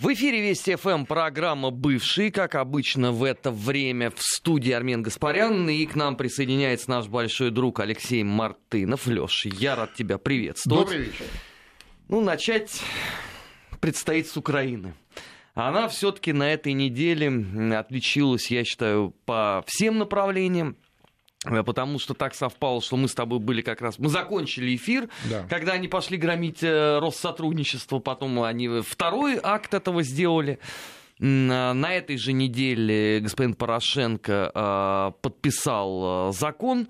В эфире Вести ФМ программа «Бывший», как обычно в это время в студии Армен Гаспарян, и к нам присоединяется наш большой друг Алексей Мартынов. Леш, я рад тебя приветствовать. Добрый вечер. Ну, начать предстоит с Украины. Она все-таки на этой неделе отличилась, я считаю, по всем направлениям. Э, потому что так совпало, что мы с тобой были как раз... Мы закончили эфир, Да. когда они пошли громить э, Россотрудничество, потом они второй акт этого сделали. А На этой же неделе господин Порошенко э, подписал э, закон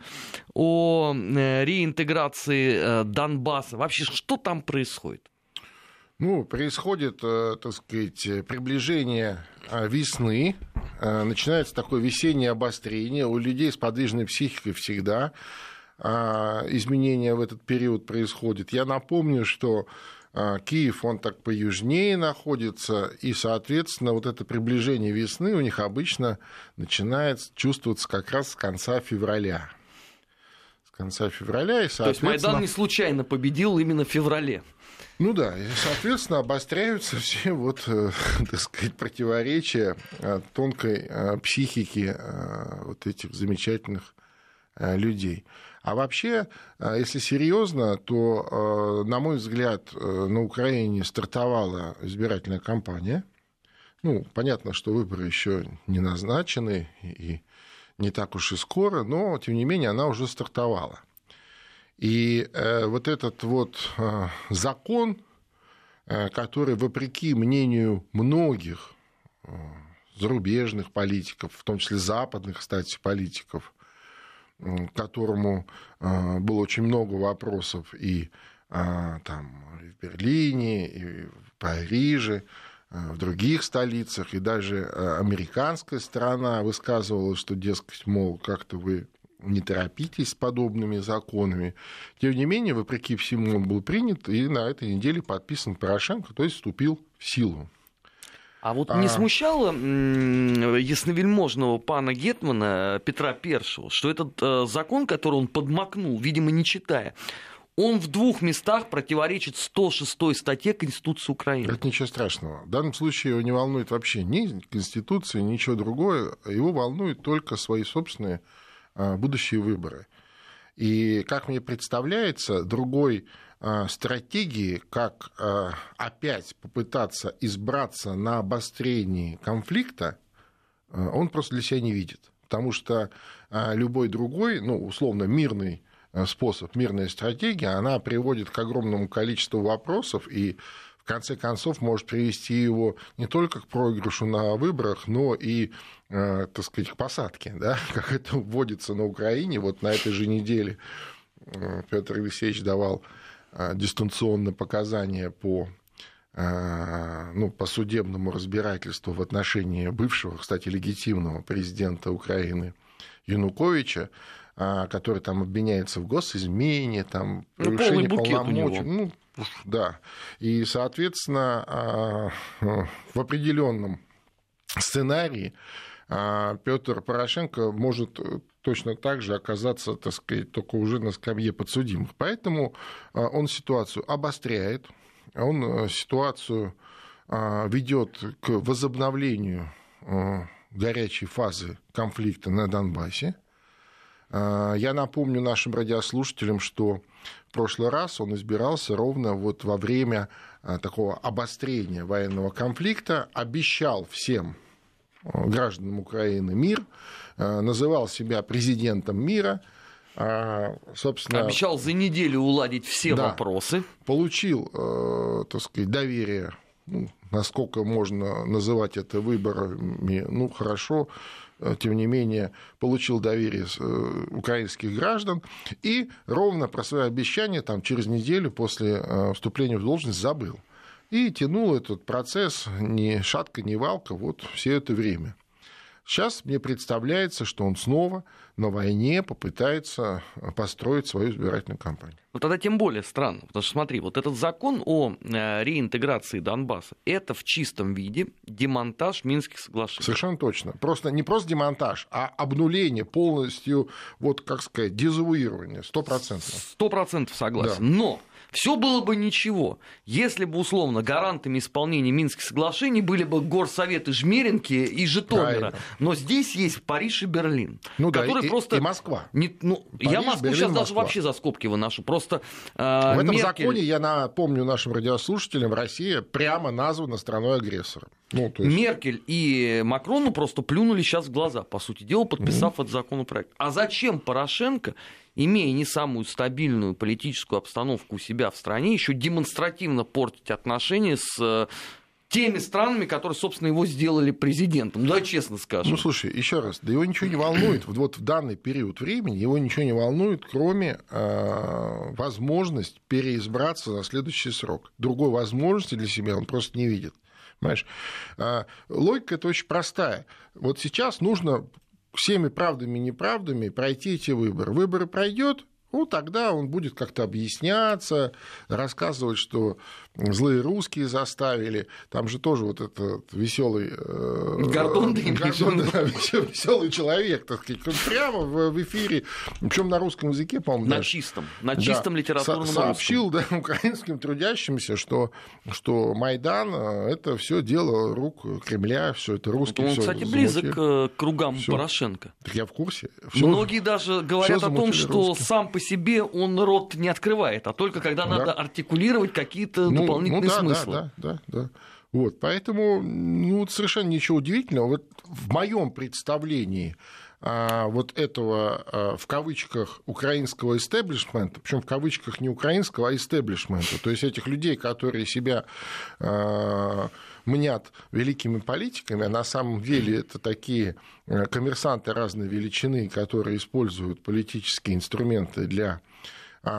о э, реинтеграции э, Донбасса. Вообще, что там происходит? Ну, происходит, э, так сказать, э, приближение э, весны, начинается такое весеннее обострение. У людей с подвижной психикой всегда изменения в этот период происходят. Я напомню, что Киев, он так поюжнее находится, и, соответственно, вот это приближение весны у них обычно начинает чувствоваться как раз с конца февраля. С конца февраля, и, То есть соответственно... Майдан не случайно победил именно в феврале. Ну да, и, соответственно, обостряются все вот, э, так сказать, противоречия э, тонкой э, психики вот этих замечательных людей. А вообще, если серьезно, то, на мой взгляд, на Украине стартовала избирательная кампания. Ну, понятно, что выборы еще не назначены и не так уж и скоро, но, тем не менее, она уже стартовала. И э, вот этот вот э, закон, э, который, вопреки мнению многих зарубежных политиков, в том числе западных, кстати, политиков, к которому было очень много вопросов и там, в Берлине, и в Париже, в других столицах, и даже американская сторона высказывала, что, дескать, мол, как-то вы не торопитесь с подобными законами. Тем не менее, вопреки всему, он был принят и на этой неделе подписан Порошенко, то есть вступил в силу. А вот не А. смущало м, ясновельможного пана Гетмана Петра Першего, что этот э, закон, который он подмакнул, видимо, не читая, он в двух местах противоречит 106 статье Конституции Украины. Это ничего страшного. В данном случае его не волнует вообще ни Конституция, ничего другое. Его волнуют только свои собственные будущие выборы. И, как мне представляется, другой а, стратегии, как а, опять попытаться избраться на обострении конфликта, а, он просто для себя не видит. Потому что а, любой другой, ну, условно, мирный а, способ, мирная стратегия, она приводит к огромному количеству вопросов и в конце концов может привести его не только к проигрышу на выборах, но и, э, так сказать, к посадке, да, как это вводится на Украине. Вот на этой же неделе э, Петр Алексеевич давал э, дистанционно показания по ну, по судебному разбирательству в отношении бывшего, кстати, легитимного президента Украины Януковича, который там обвиняется в госизмене, там, Ну, полномочий. Ну, да. И, соответственно, а, в определенном сценарии Петр Порошенко может точно так же оказаться, так сказать, только уже на скамье подсудимых. Поэтому а, он ситуацию обостряет, он а, ситуацию а, ведет к возобновлению а, горячей фазы конфликта на Донбассе. А, Я напомню нашим радиослушателям, что в прошлый раз он избирался ровно вот во время а, такого обострения военного конфликта, обещал всем а, гражданам Украины мир, называл себя президентом мира, а, собственно, Обещал за неделю уладить все Да. вопросы. получил, э, так сказать, доверие, ну, насколько можно называть это выборами, ну, хорошо, тем не менее, получил доверие э, украинских граждан и ровно про свои обещания там, через неделю после э, вступления в должность забыл. И тянул этот процесс ни шатка, ни валка вот все это время. Сейчас мне представляется, что он снова на войне попытается построить свою избирательную кампанию. Ну тогда тем более странно, потому что смотри, вот этот закон о э, реинтеграции Донбасса, это в чистом виде демонтаж Минских соглашений. Совершенно точно. Просто не просто демонтаж, а обнуление полностью, вот как сказать, дезавуирование, сто процентов. Сто процентов согласен. Да. Но Все было бы ничего, если бы, условно, гарантами исполнения Минских соглашений были бы горсоветы Жмеринки и Житомира. Правильно. Но здесь есть Париж и Берлин. Ну да, и, просто... и Москва. Не, ну, Париж, я Москву Берлин, сейчас Москва. даже вообще за скобки выношу. Просто, э, В этом Меркель... законе, я напомню нашим радиослушателям, Россия прямо названа страной-агрессором. Ну, есть... Меркель и Макрону просто плюнули сейчас в глаза, по сути дела, подписав mm-hmm. этот законопроект. А зачем Порошенко, имея не самую стабильную политическую обстановку у себя в стране, еще демонстративно портить отношения с э, теми странами, которые, собственно, его сделали президентом. Да, честно скажем. Ну, слушай, еще раз, да его ничего не волнует. Вот в данный период времени его ничего не волнует, кроме э, возможности переизбраться на следующий срок. Другой возможности для себя он просто не видит. Понимаешь? А, логика это очень простая. Вот сейчас нужно всеми правдами и неправдами пройти эти выборы. Выборы пройдет, ну, тогда он будет как-то объясняться, рассказывать, что злые русские заставили. Там же тоже вот этот веселый... Э, Гордон, да, веселый человек, так сказать, прямо в эфире, причем на русском языке, по-моему, На чистом, на чистом литературном Сообщил да, украинским трудящимся, что, что Майдан э, — это все дело рук Кремля, все это русские. Он, кстати, близок к кругам Порошенко. Так я в курсе. Многие даже говорят о том, что сам по себе он рот не открывает, а только когда надо артикулировать какие-то ну, дополнительные ну, да, смыслы. Да, да, да, да. Вот, поэтому ну, совершенно ничего удивительного. Вот в моем представлении а, вот этого, а, в кавычках, украинского истеблишмента, причем в кавычках не украинского, а истеблишмента, то есть этих людей, которые себя а, мнят великими политиками, а на самом деле это такие коммерсанты разной величины, которые используют политические инструменты для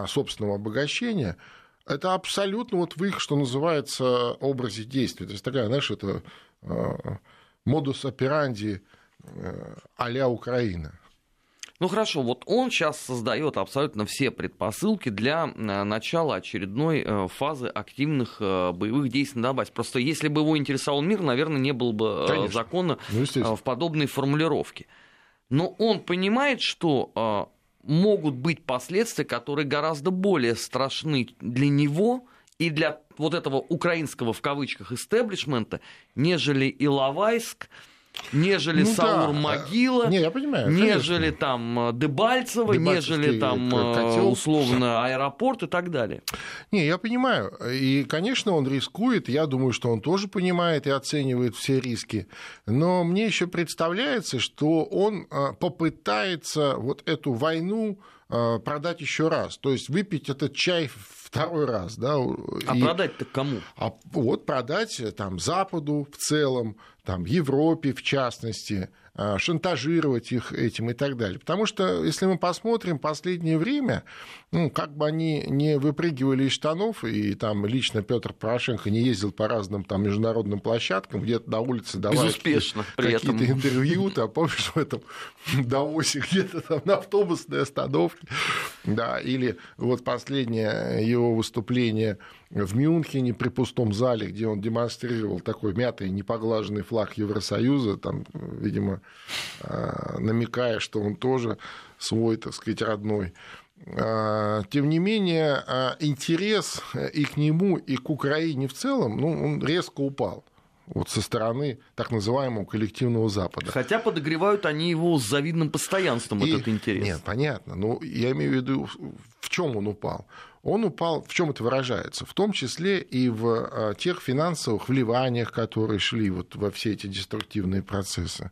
собственного обогащения – это абсолютно вот в их, что называется, образе действия. То есть такая, знаешь, это модус операнди а Украина. Ну хорошо, вот он сейчас создает абсолютно все предпосылки для э, начала очередной э, фазы активных э, боевых действий на Донбассе. Просто если бы его интересовал мир, наверное, не было бы Конечно. закона ну, в подобной формулировке. Но он понимает, что могут быть последствия, которые гораздо более страшны для него и для вот этого украинского в кавычках истеблишмента, нежели Иловайск, нежели ну, Саур да. Могила, Не, я понимаю, нежели конечно. там э, Дебальцево, нежели там э, котел. условно аэропорт и так далее. Не, я понимаю. И, конечно, он рискует. Я думаю, что он тоже понимает и оценивает все риски. Но мне еще представляется, что он э, попытается вот эту войну продать еще раз. То есть выпить этот чай второй раз. Да, а и, продать-то кому? А вот продать там Западу в целом, там, Европе в частности, шантажировать их этим и так далее. Потому что, если мы посмотрим последнее время, ну, как бы они не выпрыгивали из штанов, и там лично Петр Порошенко не ездил по разным там международным площадкам, где-то на улице давал Безуспешно какие-то интервью, там, помнишь, в этом Давосе где-то там на автобусной остановке, да, или вот последнее его выступление в Мюнхене при пустом зале, где он демонстрировал такой мятый, непоглаженный флаг Евросоюза, там, видимо, а, намекая, что он тоже свой, так сказать, родной. А, тем не менее, а, интерес и к нему, и к Украине в целом, ну, он резко упал вот со стороны так называемого коллективного Запада. Хотя подогревают они его с завидным постоянством, и... этот интерес. Нет, понятно. Но я имею в виду, в чем он упал он упал, в чем это выражается? В том числе и в а, тех финансовых вливаниях, которые шли вот во все эти деструктивные процессы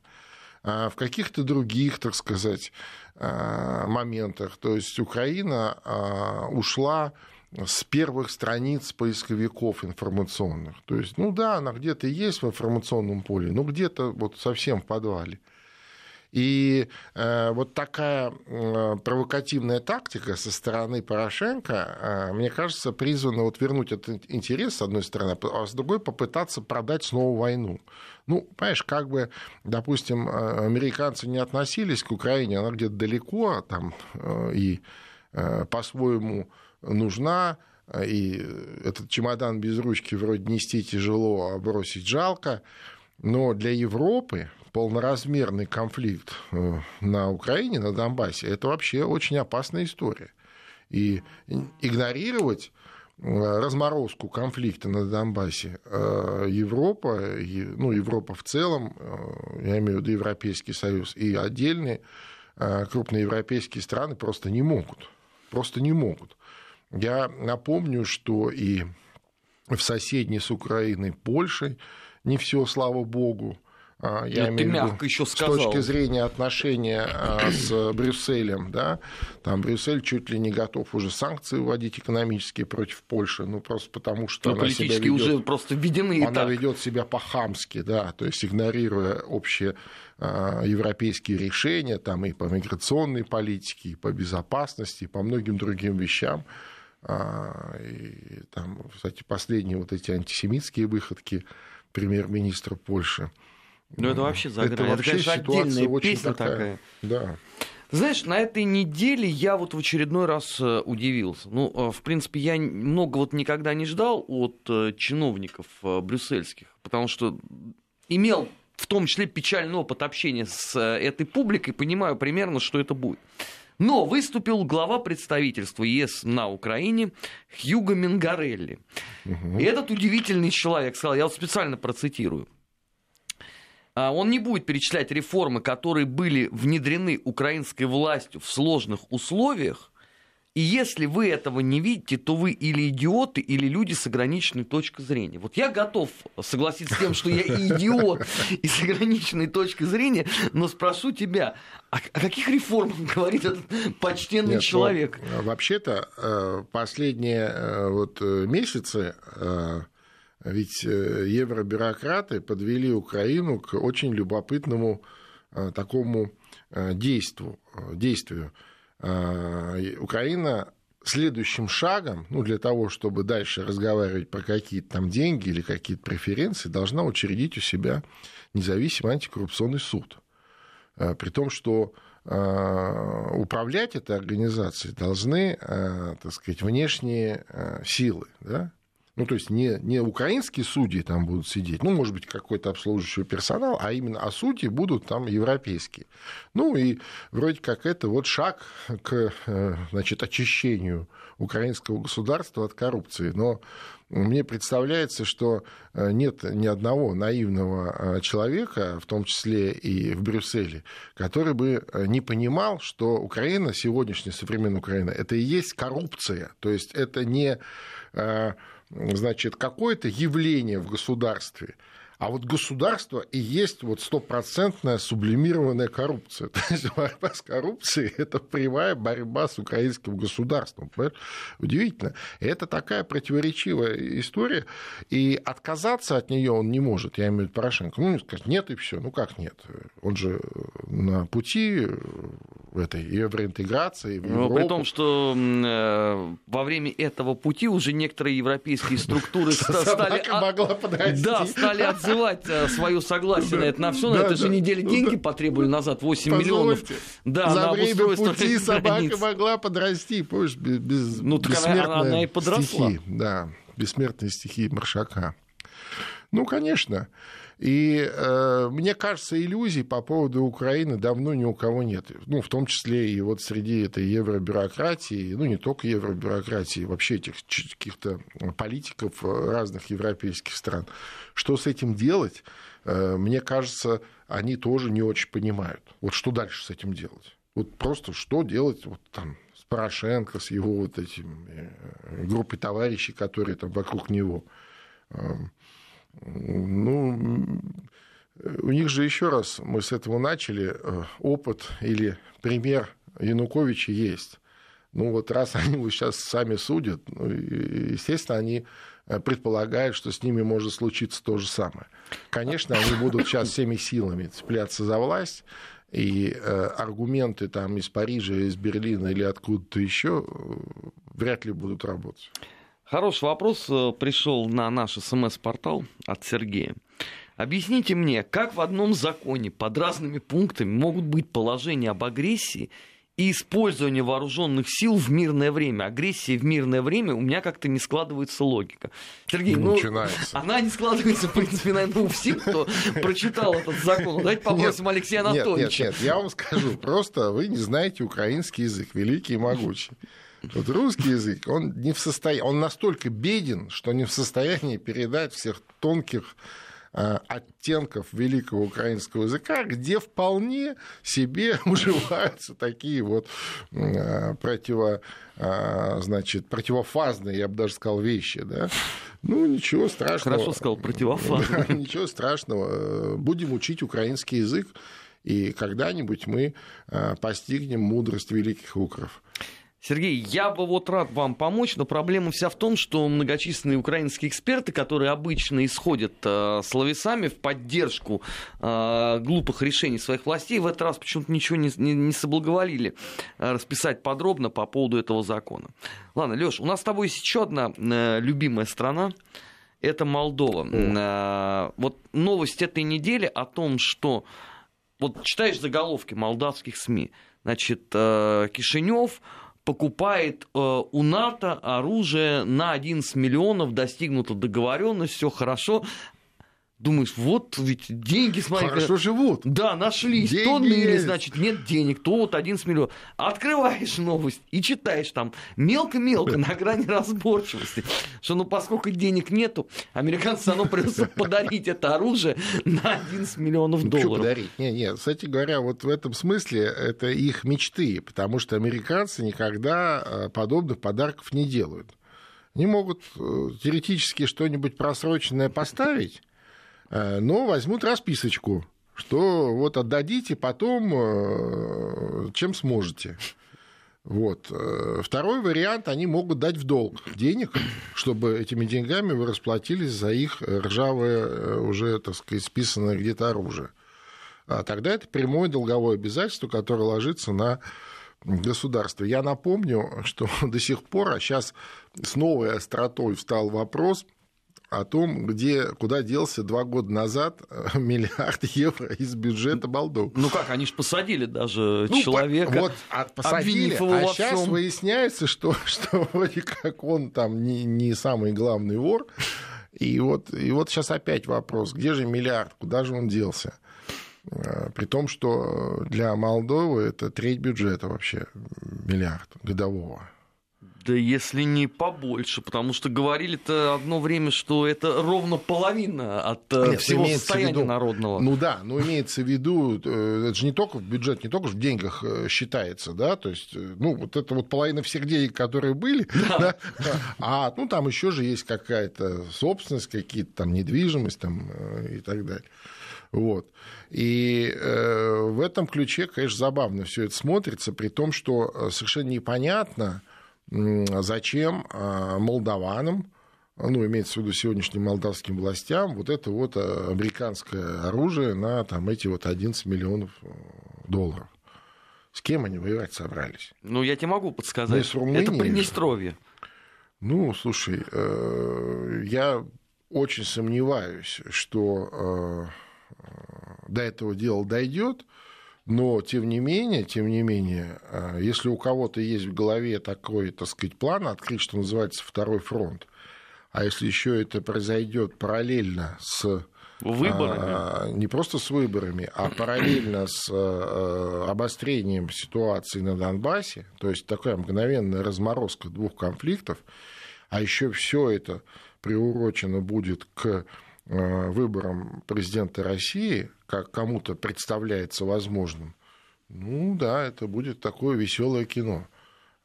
а в каких-то других, так сказать, а, моментах. То есть Украина ушла с первых страниц поисковиков информационных. То есть, ну да, она где-то есть в информационном поле, но где-то вот совсем в подвале. И э, вот такая э, провокативная тактика со стороны Порошенко, э, мне кажется, призвана вот вернуть этот интерес, с одной стороны, а с другой попытаться продать снова войну. Ну, понимаешь, как бы, допустим, американцы не относились к Украине, она где-то далеко там и по-своему нужна, и этот чемодан без ручки вроде нести тяжело, а бросить жалко. Но для Европы, полноразмерный конфликт э, на Украине, на Донбассе, это вообще очень опасная история. И игнорировать разморозку конфликта на Донбассе Европа, ну, Европа в целом, я имею в виду Европейский Союз, и отдельные крупные европейские страны просто не могут. Просто не могут. Я напомню, что и в соседней с Украиной Польшей не все, слава богу, я Это имею мягко еще сказал. С точки зрения отношения а, с Брюсселем, да, там Брюссель чуть ли не готов уже санкции вводить экономические против Польши, ну просто потому что Но ну, она себя ведет, уже просто введены. Она ведет себя по-хамски, да, то есть игнорируя общие а, европейские решения там и по миграционной политике, и по безопасности, и по многим другим вещам. И там, кстати, последние вот эти антисемитские выходки премьер-министра Польши – ну, это вообще за Это, вообще это конечно, отдельная песня такая. такая. Да. Знаешь, на этой неделе я вот в очередной раз э, удивился. Ну, э, в принципе, я много вот никогда не ждал от э, чиновников брюссельских, потому что имел в том числе печальный опыт общения с этой публикой, понимаю примерно, что это будет. Но выступил глава представительства ЕС на Украине Хьюго Мингарелли. Угу. И этот удивительный человек сказал, я вот специально процитирую. А, он не будет перечислять реформы, которые были внедрены украинской властью в сложных условиях. И если вы этого не видите, то вы или идиоты, или люди с ограниченной точкой зрения. Вот я готов согласиться с тем, что я идиот, и с ограниченной точкой зрения, но спрошу тебя, о, каких реформах говорит этот почтенный Нет, ну, человек? Ну, вообще-то э, последние э, вот месяцы ведь э, евробюрократы подвели Украину к очень любопытному э, такому э, действию. действию. Украина следующим шагом, ну, для того, чтобы дальше разговаривать про какие-то там деньги или какие-то преференции, должна учредить у себя независимый антикоррупционный суд. При том, что управлять этой организацией должны, так сказать, внешние силы, да? Ну, то есть не, не украинские судьи там будут сидеть, ну, может быть, какой-то обслуживающий персонал, а именно а судьи будут там европейские. Ну, и вроде как это вот шаг к э, значит, очищению украинского государства от коррупции. Но мне представляется, что э, нет ни одного наивного э, человека, в том числе и в Брюсселе, который бы не понимал, что Украина, сегодняшняя современная Украина, это и есть коррупция. То есть это не значит, какое-то явление в государстве, а вот государство и есть вот стопроцентная сублимированная коррупция. То есть борьба с коррупцией – это прямая борьба с украинским государством. Понимаете? Удивительно. И это такая противоречивая история, и отказаться от нее он не может. Я имею в виду Порошенко. Ну, сказать, нет и все. Ну, как нет? Он же на пути этой евроинтеграции в Европу. Ну, при том, что э, во время этого пути уже некоторые европейские структуры стали... могла подойти. Да, стали отзывать э, свое согласие на это на все. На этой же неделе деньги потребовали назад, 8 миллионов. Да, За время пути собака могла подрасти, помнишь, без ну, она и подросла. Да, бессмертные стихи Маршака. Ну, конечно. И э, мне кажется, иллюзий по поводу Украины давно ни у кого нет. Ну, в том числе и вот среди этой евробюрократии, ну, не только евробюрократии, вообще этих каких-то политиков разных европейских стран. Что с этим делать, э, мне кажется, они тоже не очень понимают. Вот что дальше с этим делать? Вот просто что делать вот там с Порошенко, с его вот этим э, группой товарищей, которые там вокруг него. Ну, у них же еще раз, мы с этого начали, э, опыт или пример Януковича есть. Ну вот раз они его сейчас сами судят, ну, естественно, они э, предполагают, что с ними может случиться то же самое. Конечно, они будут сейчас всеми силами цепляться за власть, и э, аргументы там из Парижа, из Берлина или откуда-то еще вряд ли будут работать. Хороший вопрос э, пришел на наш смс-портал от Сергея. Объясните мне, как в одном законе под разными пунктами могут быть положения об агрессии и использовании вооруженных сил в мирное время. Агрессия в мирное время у меня как-то не складывается логика. Сергей, ну, Начинается. она не складывается, в принципе, наверное, у всех, кто прочитал этот закон. Давайте попросим нет, Алексея Анатольевича. Нет, нет, нет, я вам скажу, просто вы не знаете украинский язык, великий и могучий. Вот русский язык, он не в состоянии, он настолько беден, что не в состоянии передать всех тонких Э, оттенков великого украинского языка, где вполне себе уживаются такие вот э, противо, э, значит, противофазные, я бы даже сказал, вещи. Да? Ну, ничего страшного. Хорошо сказал, противофазные. Да, ничего страшного. Будем учить украинский язык, и когда-нибудь мы постигнем мудрость великих укров. Сергей, я бы вот рад вам помочь, но проблема вся в том, что многочисленные украинские эксперты, которые обычно исходят э, словесами в поддержку э, глупых решений своих властей, в этот раз почему-то ничего не, не, не соблаговолили э, расписать подробно по поводу этого закона. Ладно, Леш, у нас с тобой есть еще одна э, любимая страна. Это Молдова. Э, вот новость этой недели о том, что вот читаешь заголовки молдавских СМИ, значит, э, Кишинев покупает э, у НАТО оружие на 11 миллионов, достигнута договоренность, все хорошо. Думаешь, вот ведь деньги, смотри. Хорошо живут. Да, нашлись. Деньги то ныне, значит, нет денег, то вот 11 миллионов. Открываешь новость и читаешь там мелко-мелко, на грани разборчивости, что ну поскольку денег нету, американцы равно придется подарить это оружие на 11 миллионов долларов. Ну, подарить? Не, не, кстати говоря, вот в этом смысле это их мечты, потому что американцы никогда э, подобных подарков не делают. Они могут э, теоретически что-нибудь просроченное поставить, но возьмут расписочку, что вот отдадите потом, э, чем сможете. Вот. Э, второй вариант, они могут дать в долг денег, чтобы этими деньгами вы расплатились за их ржавое, уже, так сказать, списанное где-то оружие. А тогда это прямое долговое обязательство, которое ложится на государство. Я напомню, что до сих пор, а сейчас с новой остротой встал вопрос – о том, где, куда делся два года назад э, миллиард евро из бюджета Молдовы. Ну как, они же посадили даже ну, человека, вот, а, посадили, а сейчас выясняется, что, что вроде как он там не, не самый главный вор. И вот, и вот сейчас опять вопрос, где же миллиард, куда же он делся? Э, при том, что для Молдовы это треть бюджета вообще, миллиард годового. Да если не побольше, потому что говорили-то одно время, что это ровно половина от э, Нет, всего состояния виду, народного. Ну да, но имеется в виду, э, это же не только в бюджет, не только в деньгах э, считается, да, то есть, ну, вот это вот половина всех денег, которые были, да. Да, а, ну, там еще же есть какая-то собственность, какие-то там недвижимость там и так далее. Вот. И э, в этом ключе, конечно, забавно все это смотрится, при том, что совершенно непонятно, зачем а, молдаванам, ну, имеется в виду сегодняшним молдавским властям, вот это вот а, американское оружие на там, эти вот 11 миллионов э, долларов. С кем они воевать собрались? Ну, я тебе могу подсказать. Ну, это Приднестровье. Ну, слушай, э, я очень сомневаюсь, что э, до этого дела дойдет. Но, тем не менее, тем не менее, а, если у кого-то есть в голове такой, так сказать, план открыть, что называется, второй фронт, а если еще это произойдет параллельно с Выборами. А, не просто с выборами, а параллельно с а, обострением ситуации на Донбассе, то есть такая мгновенная разморозка двух конфликтов, а еще все это приурочено будет к выборам президента России, как кому-то представляется возможным, ну да, это будет такое веселое кино.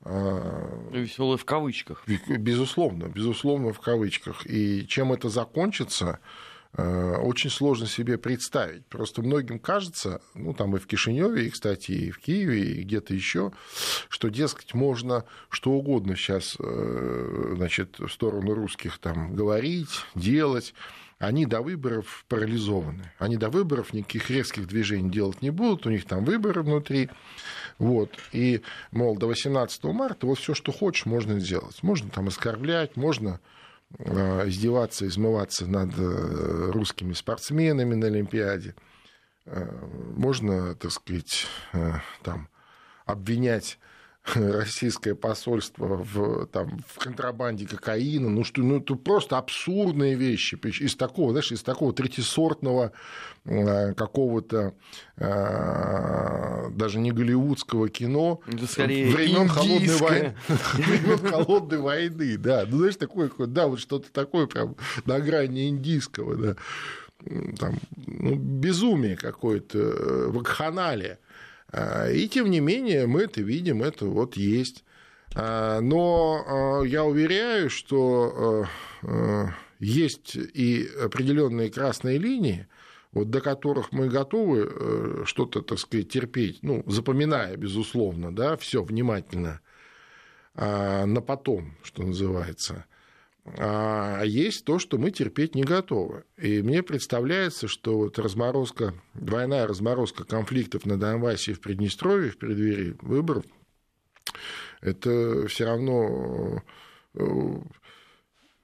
А, веселое в кавычках. Безусловно, безусловно, в кавычках. И чем это закончится, а, очень сложно себе представить. Просто многим кажется, ну там и в Кишиневе, и, кстати, и в Киеве, и где-то еще, что, дескать, можно что угодно сейчас э, значит, в сторону русских там говорить, делать они до выборов парализованы. Они до выборов никаких резких движений делать не будут, у них там выборы внутри. Вот. И, мол, до 18 марта вот все, что хочешь, можно сделать. Можно там оскорблять, можно э, издеваться, измываться над э, русскими спортсменами на Олимпиаде. Э, можно, так сказать, там, обвинять российское посольство в, там, в контрабанде кокаина, ну что, ну это просто абсурдные вещи. Из такого, знаешь, из такого третисортного э, какого-то э, даже не голливудского кино это скорее времен холодной войны, времен холодной войны, да, ну знаешь такое, да, вот что-то такое прям на грани индийского, да, там, ну, безумие какое-то, э, вакханалия. А, и тем не менее мы это видим, это вот есть. А, но а, я уверяю, что есть и определенные красные линии, вот до которых мы готовы э, что-то, так сказать, терпеть, ну, запоминая, безусловно, да, все внимательно, на потом, что называется – а есть то, что мы терпеть не готовы. И мне представляется, что вот разморозка, двойная разморозка конфликтов на Донбассе и в Приднестровье в преддверии выборов, это все равно э,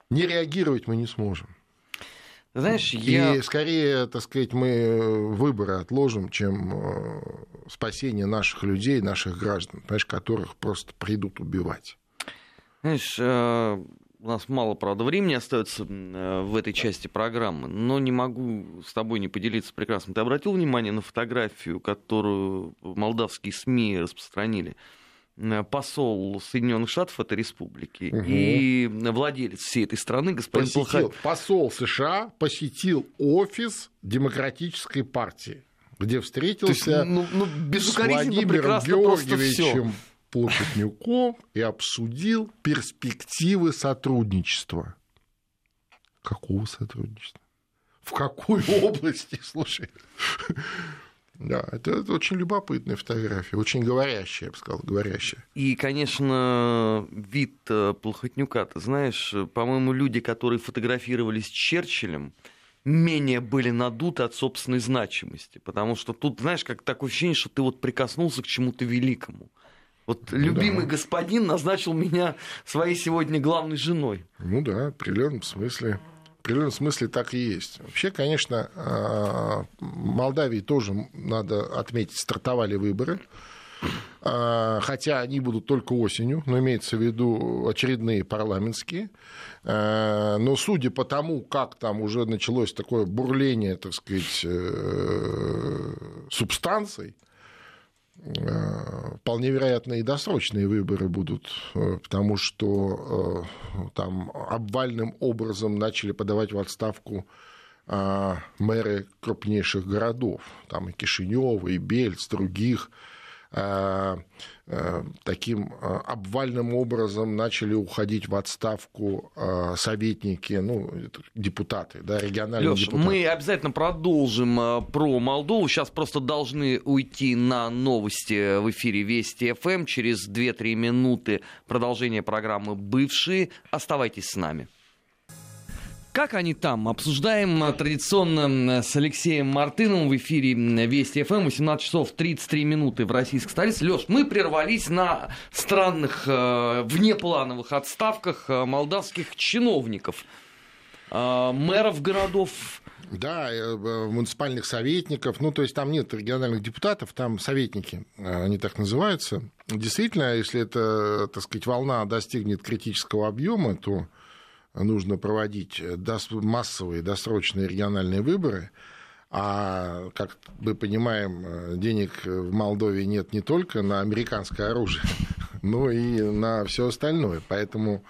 не реагировать мы не сможем. Знаешь, я... И скорее, так сказать, мы выборы отложим, чем э, спасение наших людей, наших граждан, понимаешь, которых просто придут убивать. Знаешь, э, у нас мало, правда, времени остается э, в этой части программы, но не могу с тобой не поделиться прекрасно. Ты обратил внимание на фотографию, которую молдавские СМИ распространили? Э, посол Соединенных Штатов этой республики угу. и владелец всей этой страны, господин посетил, Плохо... Посол США посетил офис Демократической партии, где встретился есть, ну, ну, с Владимиром Георгиевичем Плохотнюком и обсудил перспективы сотрудничества. Какого сотрудничества? В какой области, слушай? Да, это, это очень любопытная фотография, очень говорящая, я бы сказал, говорящая. И, конечно, вид э, Плохотнюка, ты знаешь, по-моему, люди, которые фотографировались с Черчиллем, менее были надуты от собственной значимости, потому что тут, знаешь, как такое ощущение, что ты вот прикоснулся к чему-то великому. Вот ну, любимый да. господин назначил меня своей сегодня главной женой. Ну да, в определенном смысле. В определенном смысле так и есть. Вообще, конечно, а, Молдавии тоже надо отметить, стартовали выборы. А, хотя они будут только осенью, но имеется в виду очередные парламентские. А, но судя по тому, как там уже началось такое бурление, так сказать, э, субстанций, вполне вероятно, и досрочные выборы будут, э, потому что э, там обвальным образом начали подавать в отставку мэры крупнейших городов, там и Кишинева, и Бельц, других, Э, э, таким э, обвальным образом начали уходить в отставку советники, ну, депутаты, да, региональные Лёш, депутаты. мы обязательно продолжим про Молдову. Сейчас просто должны уйти на новости в эфире Вести ФМ. Через 2-3 минуты продолжение программы «Бывшие». Оставайтесь с нами. Как они там? Обсуждаем э, традиционно э, с Алексеем Мартыновым в эфире Вести ФМ. 18 часов 33 минуты в российской столице. Леш, мы прервались на странных э, внеплановых отставках молдавских чиновников, мэров городов, да, муниципальных советников. Ну, то есть там нет региональных депутатов, там советники, они так называются. Действительно, если эта, так сказать, волна достигнет критического объема, то нужно проводить э, массовые досрочные региональные выборы, а, как мы понимаем, э, денег в Молдове нет не только на американское оружие, но и на все остальное. Поэтому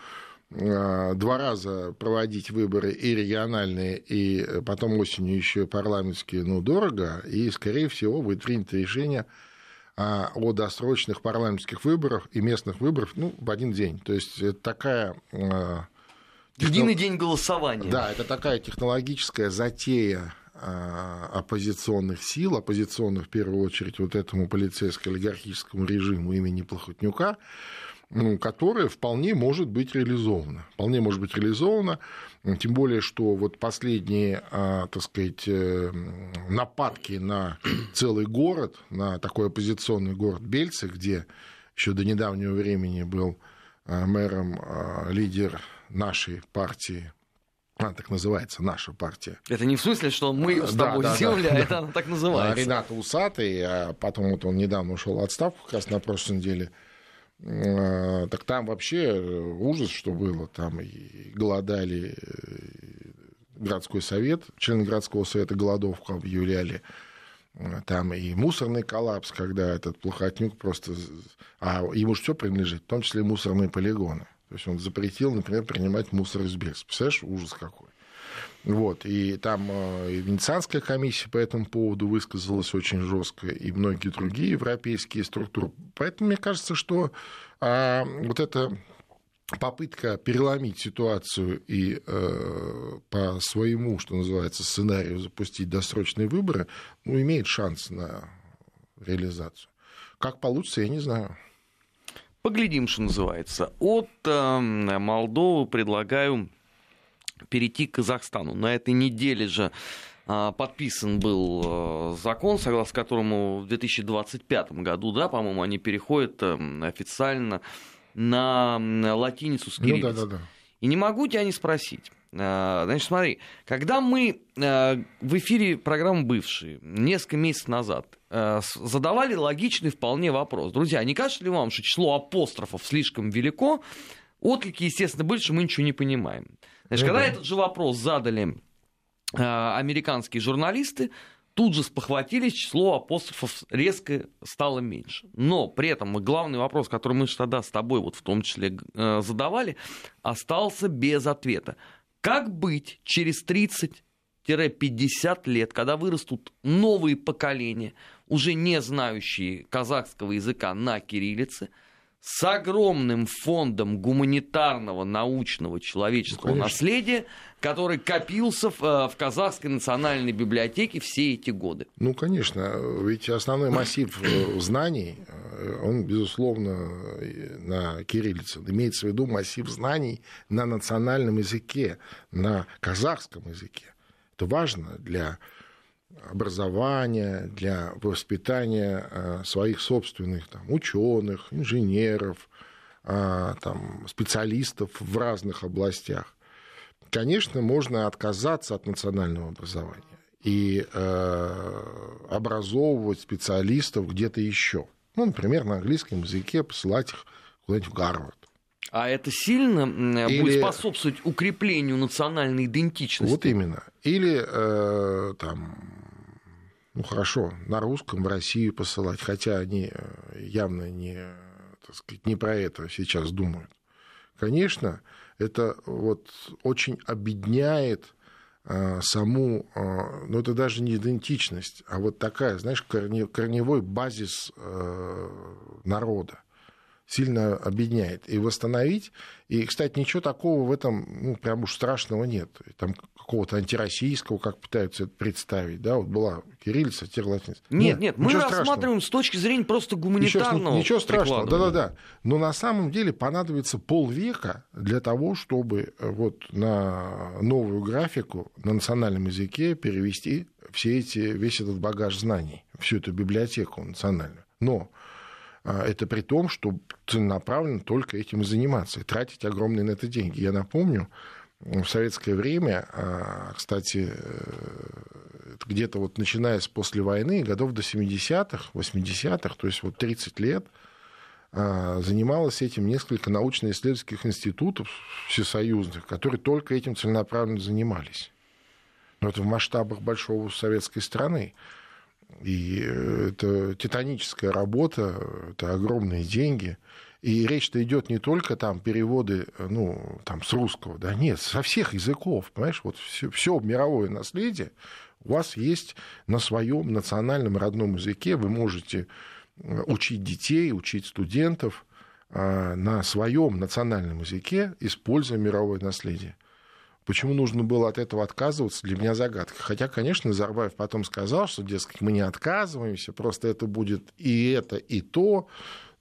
э, два раза проводить выборы и региональные, и потом осенью еще парламентские, ну, дорого, и, скорее всего, будет принято решение о досрочных парламентских выборах и местных выборах ну, в один день. То есть это такая Единый день голосования. Да, это такая технологическая затея а, оппозиционных сил, оппозиционных в первую очередь вот этому полицейско-олигархическому режиму имени Плохотнюка, ну, которая вполне может быть реализована. Вполне может быть реализована, тем более, что вот последние, а, так сказать, э, нападки на целый город, на такой оппозиционный город Бельцы, где еще до недавнего времени был а, мэром лидер нашей партии она так называется, наша партия. Это не в смысле, что мы с тобой да, сделали, да, а да. это она так называется. Рената Усатый, а потом вот он недавно ушел в отставку, как раз на прошлой неделе. А, так там вообще ужас, что было. Там и голодали э, городской совет, члены городского совета голодовку объявляли. Там и мусорный коллапс, когда этот плохотнюк просто... А ему же все принадлежит, в том числе и мусорные полигоны. То есть он запретил, например, принимать мусор из Бельса. Представляешь, ужас какой. Вот, и там э, и Венецианская комиссия по этому поводу высказалась очень жестко, и многие другие европейские структуры. Поэтому мне кажется, что а, вот эта попытка переломить ситуацию и э, по своему, что называется, сценарию запустить досрочные выборы, ну, имеет шанс на реализацию. Как получится, я не знаю. Поглядим, что называется. От э, Молдовы предлагаю перейти к Казахстану. На этой неделе же а, подписан был э, закон, согласно которому в 2025 году, да, по-моему, они переходят эм, официально на латиницу с кириллицей. Ну, да, да, да. И не могу тебя не спросить. А, значит, смотри, когда мы э, в эфире программы «Бывшие» несколько месяцев назад э, задавали логичный вполне вопрос. Друзья, не кажется ли вам, что число апострофов слишком велико? Отклики, естественно, были, что мы ничего не понимаем. Значит, ну, когда да. этот же вопрос задали американские журналисты, тут же спохватились, число апострофов резко стало меньше. Но при этом главный вопрос, который мы тогда с тобой вот в том числе э, задавали, остался без ответа. Как быть через 30-50 лет, когда вырастут новые поколения, уже не знающие казахского языка на кириллице, с огромным фондом гуманитарного, научного, человеческого ну, наследия, который копился в, э, в Казахской национальной библиотеке все эти годы. Ну, конечно, ведь основной массив э, знаний, э, он, безусловно, на кириллице. Имеется в виду массив знаний на национальном языке, на казахском языке. Это важно для образования, для воспитания э, своих собственных там, ученых, инженеров, э, там, специалистов в разных областях. Конечно, можно отказаться от национального образования и э, образовывать специалистов где-то еще. Ну, например, на английском языке посылать их куда-нибудь в Гарвард. А это сильно Или... будет способствовать укреплению национальной идентичности? Вот именно. Или э, там ну хорошо, на русском в Россию посылать, хотя они э, явно не, так сказать, не про это сейчас думают. Конечно, это вот очень обедняет э, саму, э, ну это даже не идентичность, а вот такая, знаешь, корневой базис народа сильно объединяет. И восстановить, и, кстати, ничего такого в этом, ну, прям уж страшного нет. Там какого-то антироссийского, как пытаются это представить, да, вот была кириллица, теперь латиница. Нет, нет, нет мы рассматриваем с точки зрения просто гуманитарного Ничего, ничего страшного, да-да-да. Но на самом деле понадобится полвека для того, чтобы э, вот на новую графику на национальном языке перевести все эти, весь этот багаж знаний, всю эту библиотеку национальную. Но а, это при том, что целенаправленно только этим и заниматься, и тратить огромные на это деньги. Я напомню, в советское время, а, кстати, э, где-то вот начиная с после войны, годов до 70-х, 80-х, то есть вот 30 лет, а, занималось этим несколько научно-исследовательских институтов всесоюзных, которые только этим целенаправленно занимались. Но это в масштабах большого советской страны. И э, это титаническая работа, это огромные деньги. И речь-то идет не только там переводы, э, ну, там, с русского, да, нет, со всех языков, понимаешь, вот все, все мировое наследие у вас есть на своем национальном родном языке, вы можете э, учить детей, учить студентов на своем национальном языке, используя мировое наследие. Почему нужно было от этого отказываться, для меня загадка. Хотя, конечно, Назарбаев потом сказал, что, дескать, мы не отказываемся, просто это будет и это, и то.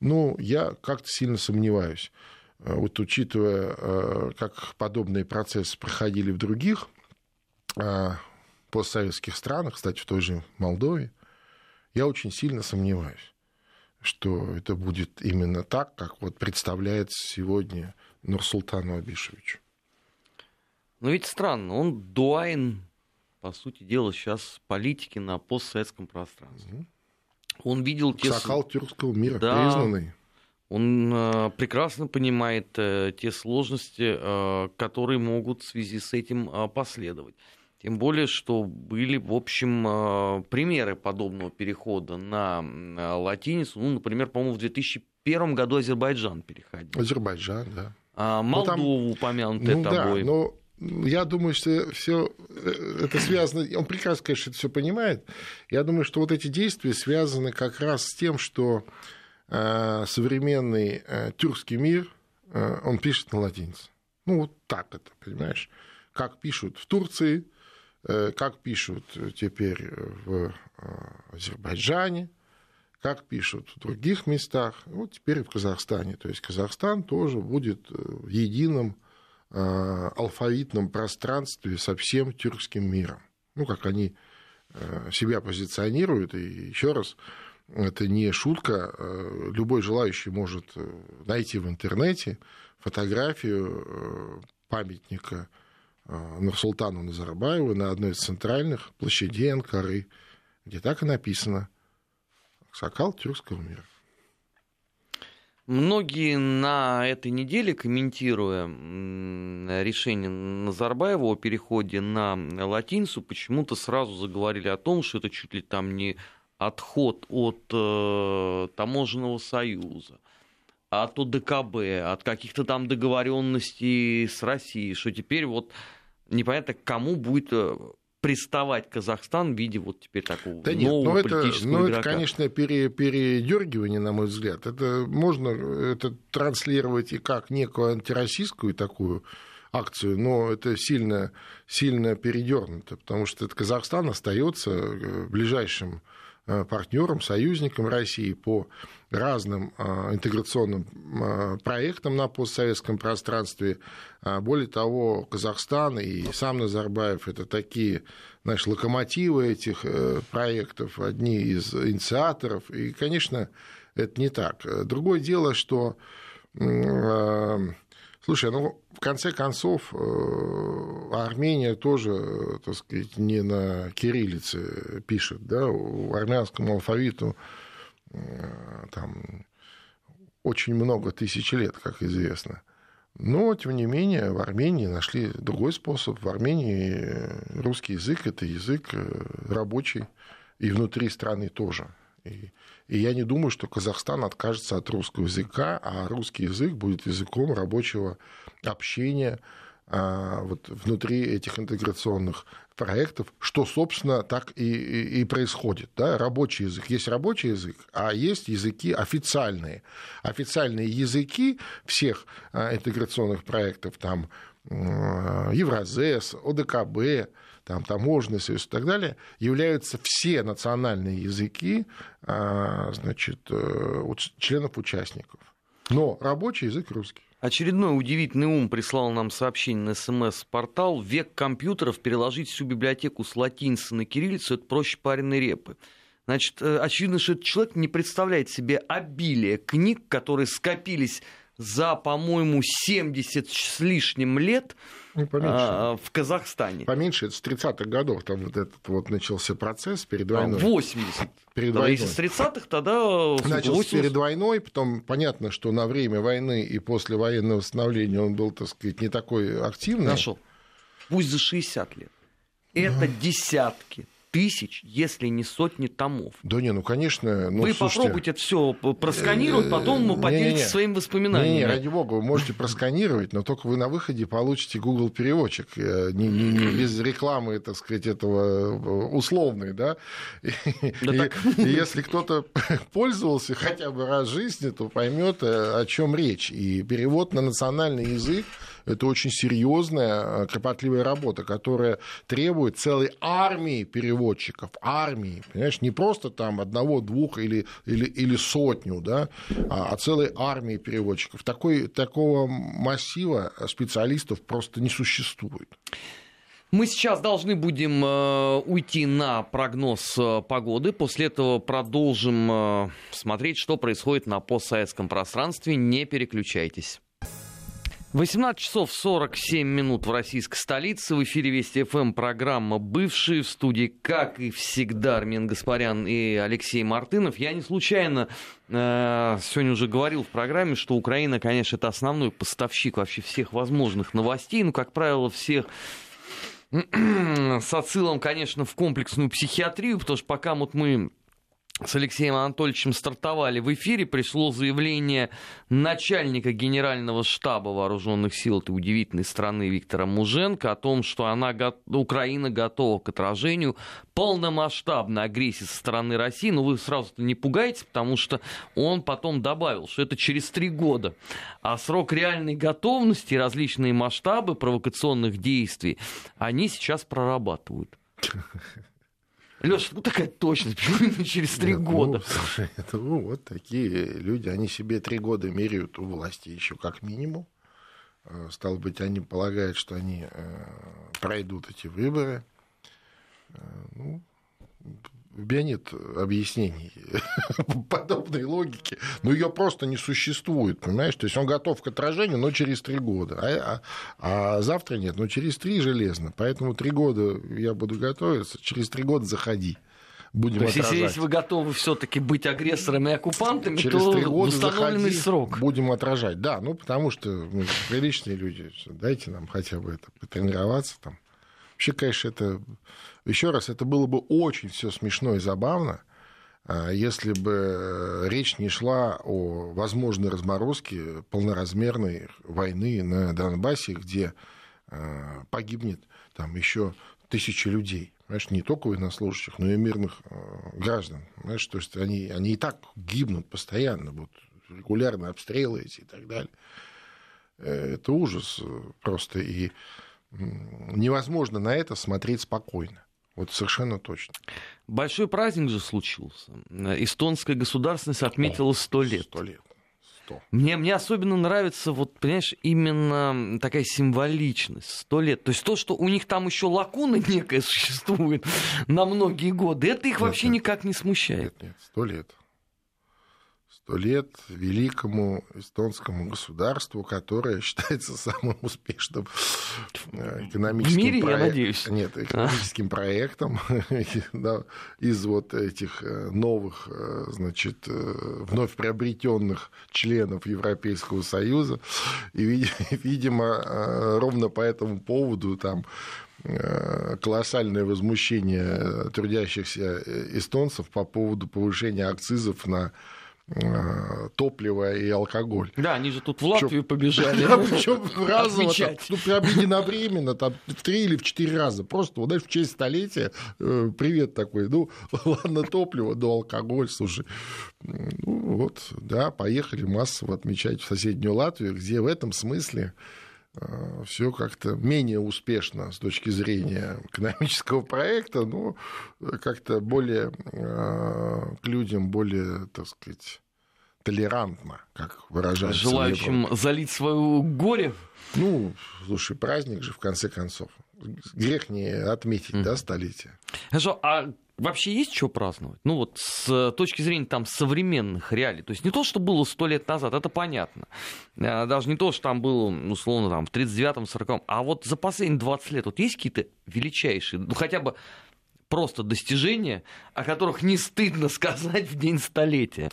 Но я как-то сильно сомневаюсь. Э, вот учитывая, э, как подобные процессы проходили в других э, постсоветских странах, кстати, в той же Молдове, я очень сильно сомневаюсь, что это будет именно так, как вот представляется сегодня Нурсултану Абишевичу. Но ведь странно, он дуайн, по сути дела, сейчас политики на постсоветском пространстве. Он видел те... Сахал тюркского мира, да, признанный. Он э, прекрасно понимает э, те сложности, э, которые могут в связи с этим э, последовать. Тем более, что были, в общем, э, примеры подобного перехода на э, латиницу. Ну, например, по-моему, в 2001 году Азербайджан переходил. Азербайджан, да. А Молдову ну, там, упомянутые ну, тобой. Да, но я думаю, что все это связано. Он прекрасно, конечно, это все понимает. Я думаю, что вот эти действия связаны как раз с тем, что э, современный э, тюркский мир, э, он пишет на латинице. Ну, вот так это, понимаешь? Как пишут в Турции, Э, как пишут теперь в э, Азербайджане, как пишут в других местах, вот теперь и в Казахстане. То есть Казахстан тоже будет э, в едином алфавитном пространстве со всем тюркским миром. Ну, как они себя позиционируют. И еще раз, это не шутка. Любой желающий может найти в интернете фотографию памятника Нурсултану Назарбаеву на одной из центральных площадей Анкары, где так и написано «Сокал тюркского мира». Многие на этой неделе, комментируя решение Назарбаева о переходе на латинцу, почему-то сразу заговорили о том, что это чуть ли там не отход от э, таможенного союза, от ОДКБ, от каких-то там договоренностей с Россией, что теперь вот непонятно, кому будет э, приставать Казахстан в виде вот теперь такого да нового нет, ну политического это, ну, игрока. это, конечно, пере, передергивание, на мой взгляд. Это можно это транслировать и как некую антироссийскую такую акцию, но это сильно, сильно передернуто, потому что этот Казахстан остается э, ближайшим партнером, союзником России по разным э, интеграционным э, проектам на постсоветском пространстве. А более того, Казахстан и сам Назарбаев – это такие знаешь, локомотивы этих проектов, одни из инициаторов. И, конечно, это не так. Другое дело, что Слушай, ну, в конце концов, э, Армения тоже, так сказать, не на кириллице пишет, да, у армянскому алфавиту э, там очень много тысяч лет, как известно. Но, тем не менее, в Армении нашли другой способ. В Армении русский язык – это язык э, рабочий, и внутри страны тоже. И и я не думаю, что Казахстан откажется от русского языка, а русский язык будет языком рабочего общения а, вот внутри этих интеграционных проектов, что, собственно, так и, и, и происходит. Да? Рабочий язык. Есть рабочий язык, а есть языки официальные. Официальные языки всех а, интеграционных проектов, там, Евразес, ОДКБ, там, таможенный союз и так далее, являются все национальные языки а, значит, э, членов-участников. Но рабочий язык русский. Очередной удивительный ум прислал нам сообщение на смс-портал. Век компьютеров переложить всю библиотеку с латиницы на кириллицу – это проще пареной репы. Значит, э, очевидно, что этот человек не представляет себе обилие книг, которые скопились за, по-моему, 70 с лишним лет ну, а, в Казахстане. Поменьше, это с 30-х годов там вот этот вот начался процесс перед а, войной. 80. Перед войной. Если с 30-х, тогда... Начался 80... перед войной, потом понятно, что на время войны и после военного восстановления он был, так сказать, не такой активный. Нашел. Пусть за 60 лет. Это ну... десятки, тысяч, если не сотни томов. Да не, ну конечно. Ну, вы слушайте, попробуйте это все просканировать, потом мы поделитесь своими воспоминаниями. Не, не, ради бога, вы можете просканировать, но только вы на выходе получите Google переводчик, э, не, не, не без рекламы, так сказать, этого э, условной, да. Да и, и если кто-то пользовался хотя бы раз в жизни, то поймет, э, о чем речь. И перевод на национальный язык это очень серьезная, кропотливая работа, которая требует целой армии переводчиков, армии, понимаешь, не просто там одного, двух или, или, или сотню, да, а, а целой армии переводчиков. Такой, такого массива специалистов просто не существует. Мы сейчас должны будем э, уйти на прогноз э, погоды. После этого продолжим э, смотреть, что происходит на постсоветском пространстве. Не переключайтесь. 18 часов 47 минут в российской столице. В эфире Вести ФМ программа «Бывшие» в студии, как и всегда, Армен Гаспарян и Алексей Мартынов. Я не случайно э, сегодня уже говорил в программе, что Украина, конечно, это основной поставщик вообще всех возможных новостей. Ну, как правило, всех с отсылом, конечно, в комплексную психиатрию, потому что пока вот мы с Алексеем Анатольевичем стартовали в эфире, пришло заявление начальника Генерального штаба Вооруженных сил этой удивительной страны Виктора Муженко о том, что она, Украина готова к отражению полномасштабной агрессии со стороны России. Но вы сразу не пугайтесь, потому что он потом добавил, что это через три года. А срок реальной готовности и различные масштабы провокационных действий, они сейчас прорабатывают. Леша, ну такая точность, почему через три ну, года? Ну, слушай, это, ну, вот такие люди, они себе три года меряют у власти еще как минимум. Э, стало быть, они полагают, что они э, пройдут эти выборы. Э, ну, у меня нет объяснений подобной логики, но ее просто не существует, понимаешь? То есть он готов к отражению, но через три года, а, а, а завтра нет, но через три железно. Поэтому три года я буду готовиться, через три года заходи. Будем то есть, отражать. если вы готовы все-таки быть агрессорами и оккупантами, через то три года установленный заходи, срок. Будем отражать. Да, ну потому что ну, приличные люди, дайте нам хотя бы это потренироваться там. Вообще, конечно, это еще раз, это было бы очень все смешно и забавно, а, если бы э, речь не шла о возможной разморозке полноразмерной войны на Донбассе, где а, погибнет там еще тысячи людей. Понимаешь, не только военнослужащих, но и мирных а, граждан. Понимаешь, то есть они, они и так гибнут постоянно, вот регулярно обстрелы эти и так далее. Э, это ужас просто. И невозможно на это смотреть спокойно. Вот совершенно точно. Большой праздник же случился. Эстонская государственность отметила сто лет. Сто лет. 100. Мне, мне особенно нравится, вот, понимаешь, именно такая символичность. Сто лет. То есть то, что у них там еще лакуна некая существует на многие годы, это их нет, вообще нет. никак не смущает. Нет, нет, сто лет сто лет великому эстонскому государству, которое считается самым успешным э, экономическим В мире, проект... я надеюсь. Нет, экономическим а? проектом да, из вот этих э, новых, э, значит, вновь приобретенных членов Европейского Союза. И, видимо, ровно по этому поводу там колоссальное возмущение трудящихся эстонцев по поводу повышения акцизов на топливо и алкоголь. Да, они же тут в Латвию побежали. Причем разово, ну, прям единовременно, там, в три или в четыре раза. Просто, вот, знаешь, в честь столетия э, привет такой. Ну, ладно, топливо, да алкоголь, слушай. Ну, вот, да, поехали массово отмечать в соседнюю Латвию, где в этом смысле Э, все как-то менее успешно с точки зрения экономического проекта, но как-то более э, к людям более, так сказать, толерантно, как выражается. Желающим залить свое горе? Ну, слушай, праздник же, в конце концов. Грех не отметить, mm. да, столетие. Хорошо, а вообще есть что праздновать? Ну вот с точки зрения там современных реалий. То есть не то, что было сто лет назад, это понятно. А, даже не то, что там было, условно, там, в 39-м, 40-м. А вот за последние 20 лет вот есть какие-то величайшие, ну хотя бы просто достижения, о которых не стыдно сказать в день столетия?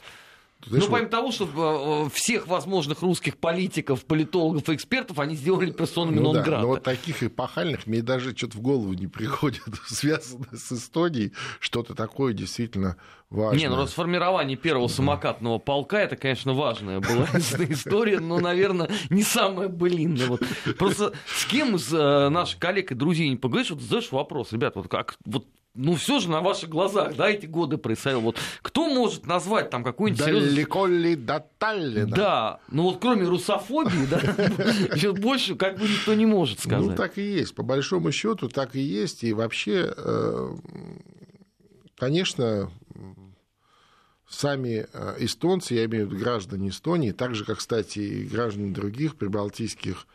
Знаешь, ну, помимо того, что э, э, всех возможных русских политиков, политологов и экспертов они сделали персонами ну, да, но вот таких эпохальных мне даже что-то в голову не приходит, связано с историей, что-то такое действительно важное. Не, ну расформирование первого самокатного полка, это, конечно, важная была история, но, наверное, не самая былинная. Вот. Просто с кем из э, наших коллег и друзей не поговоришь, вот задаешь вопрос, ребят, вот как вот ну, все же на ваших глазах, да, эти годы происходило. Вот кто может назвать там какую-нибудь Далеко ли до Таллина? Да, ну вот кроме русофобии, да, больше как бы никто не может сказать. Ну, так и есть. По большому счету так и есть. И вообще, э, конечно, сами э, эстонцы, я имею в виду граждане Эстонии, так же, как, кстати, и граждане других прибалтийских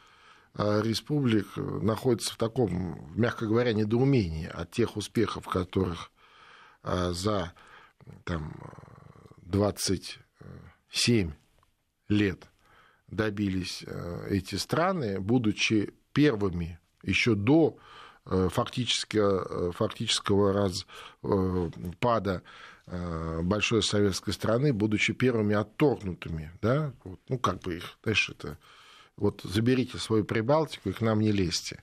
республик находится в таком, мягко говоря, недоумении от тех успехов, которых а, за там, 27 лет добились эти страны, будучи первыми еще до фактического, фактического распада большой советской страны, будучи первыми отторгнутыми, да, ну, как бы их, знаешь, это, вот заберите свою Прибалтику и к нам не лезьте.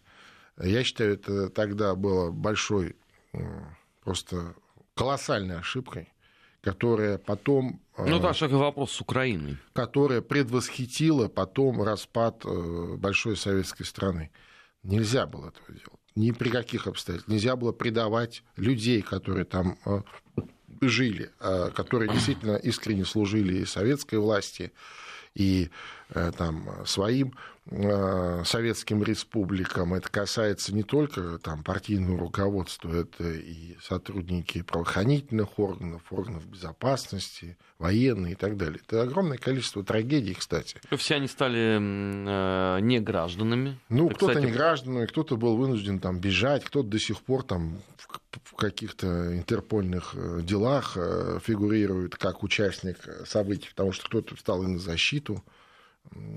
Я считаю, это тогда было большой, просто колоссальной ошибкой, которая потом... Ну, это же вопрос с Украиной. Которая предвосхитила потом распад большой советской страны. Нельзя было этого делать. Ни при каких обстоятельствах. Нельзя было предавать людей, которые там жили, которые действительно искренне служили и советской власти, и э, там, своим э, советским республикам. Это касается не только там, партийного руководства, это и сотрудники правоохранительных органов, органов безопасности, военные и так далее. Это огромное количество трагедий, кстати. Все они стали э, не гражданами. Ну, кто-то кстати... не гражданами, кто-то был вынужден там, бежать, кто-то до сих пор там, в каких-то интерпольных э, делах э, фигурирует как участник событий, потому что кто-то встал и на защиту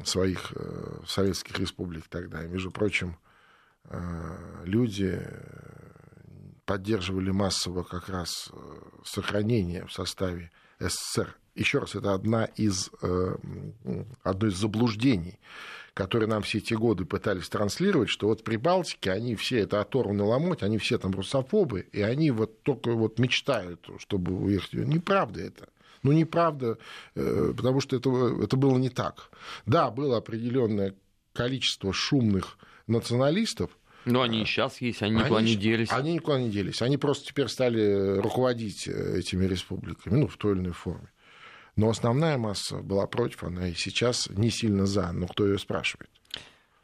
своих э, советских республик тогда. И, между прочим, люди поддерживали массово как раз сохранение в составе СССР. Еще раз, это одна из, одно из заблуждений которые нам все эти годы пытались транслировать, что вот при Балтике они все это оторваны ломоть, они все там русофобы, и они вот только вот мечтают, чтобы уехать. Неправда это. Ну, неправда, э, потому что это, это было не так. Да, было определенное количество шумных националистов, но они и сейчас есть, они никуда они, не делись. Они никуда не делись. Они просто теперь стали руководить э, этими республиками, ну, в той или иной форме. Но основная масса была против, она и сейчас не сильно за, но кто ее спрашивает?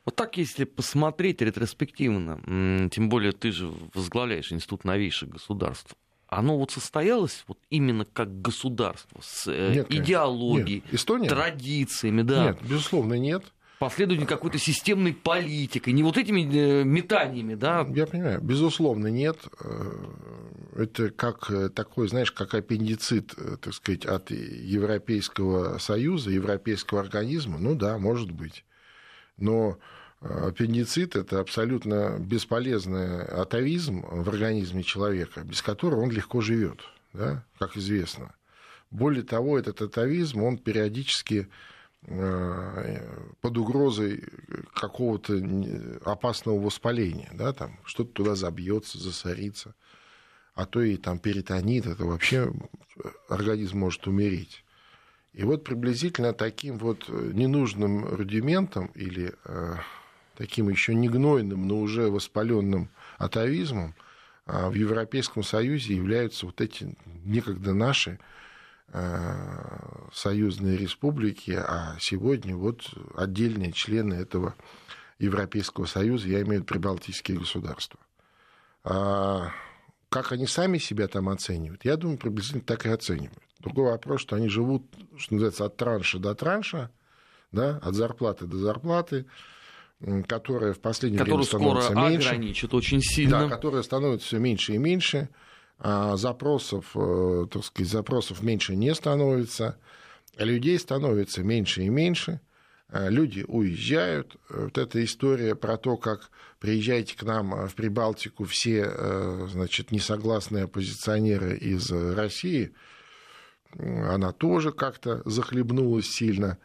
Вот так, если посмотреть ретроспективно, тем более ты же возглавляешь Институт новейших государств, оно вот состоялось вот именно как государство с э, нет, идеологией, нет. Эстония? традициями, да? Нет, безусловно, нет последование какой-то системной политикой, не вот этими э, метаниями, да? Я понимаю, безусловно, нет. Э, это как э, такой, знаешь, как аппендицит, так сказать, от Европейского Союза, европейского организма. Ну да, может быть. Но аппендицит – это абсолютно бесполезный атовизм в организме человека, без которого он легко живет, да, как известно. Более того, этот атовизм, он периодически под угрозой какого-то опасного воспаления, да, там что-то туда забьется, засорится, а то и там перитонит, это вообще организм может умереть. И вот приблизительно таким вот ненужным рудиментом или э, таким еще не гнойным, но уже воспаленным атовизмом э, в Европейском Союзе являются вот эти некогда наши Э, союзные республики, а сегодня вот отдельные члены этого Европейского Союза, я имею в виду прибалтийские государства. А как они сами себя там оценивают, я думаю, приблизительно так и оценивают. Другой вопрос, что они живут, что называется, от транша до транша, да, от зарплаты до зарплаты, которая в последнее Которую время становится скоро меньше. ограничит очень сильно. Да, которая становится все меньше и меньше. А запросов, э, так сказать, запросов меньше не становится, людей становится меньше и меньше, э, люди уезжают. Вот эта история про то, как приезжайте к нам в Прибалтику все, значит, несогласные оппозиционеры из России, она тоже как-то захлебнулась сильно.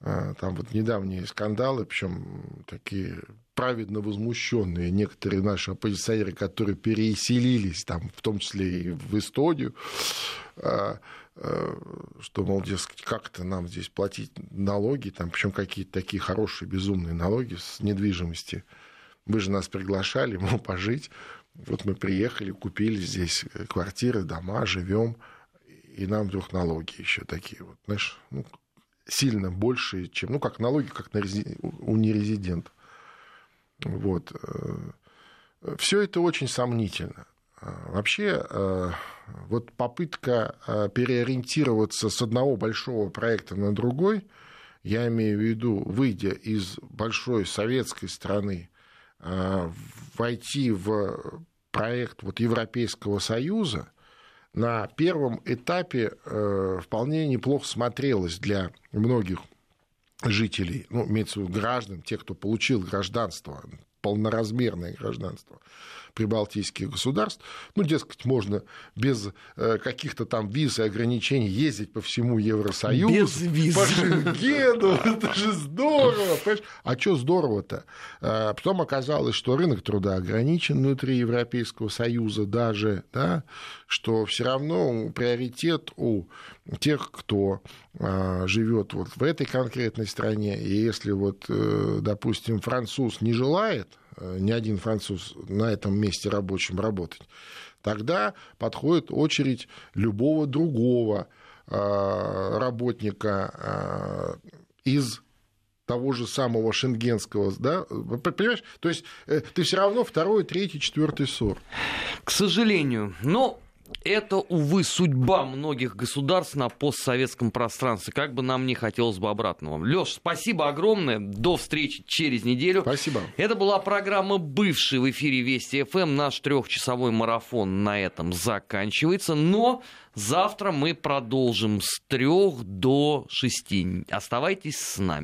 Там вот недавние скандалы, причем такие праведно возмущенные некоторые наши оппозиционеры, которые переселились, там, в том числе и в Эстонию, а, а, что, мол, дескать, как-то нам здесь платить налоги, там, причем какие-то такие хорошие, безумные налоги с недвижимости. Вы же нас приглашали, мол, пожить. Вот мы приехали, купили здесь квартиры, дома, живем, и нам вдруг налоги еще такие вот, знаешь, ну, сильно больше, чем, ну, как налоги, как на у нерезидентов. Вот. Э, Все это очень сомнительно. А, вообще, э, вот попытка э, переориентироваться с одного большого проекта на другой, я имею в виду, выйдя из большой советской страны, войти в проект вот Европейского Союза, на первом этапе вполне неплохо смотрелось для многих жителей, ну, имеется в виду граждан, тех, кто получил гражданство, полноразмерное гражданство, прибалтийских государств. Ну, дескать, можно без э, каких-то там виз и ограничений ездить по всему Евросоюзу. Без виз. По Шенгену. Это же здорово. Понимаешь? А что здорово-то? А потом оказалось, что рынок труда ограничен внутри Европейского Союза даже, да, что все равно приоритет у тех, кто а, живет вот в этой конкретной стране, и если вот, э, допустим, француз не желает Э, ни один француз на этом месте рабочем работать, тогда подходит очередь любого другого э, работника э, из того же самого шенгенского, да, понимаешь? То есть ты все равно второй, третий, четвертый сор. К сожалению. Но это, увы, судьба многих государств на постсоветском пространстве. Как бы нам не хотелось бы обратного. Леш, спасибо огромное. До встречи через неделю. Спасибо. Это была программа «Бывший» в эфире Вести ФМ. Наш трехчасовой марафон на этом заканчивается. Но завтра мы продолжим с трех до шести. Оставайтесь с нами.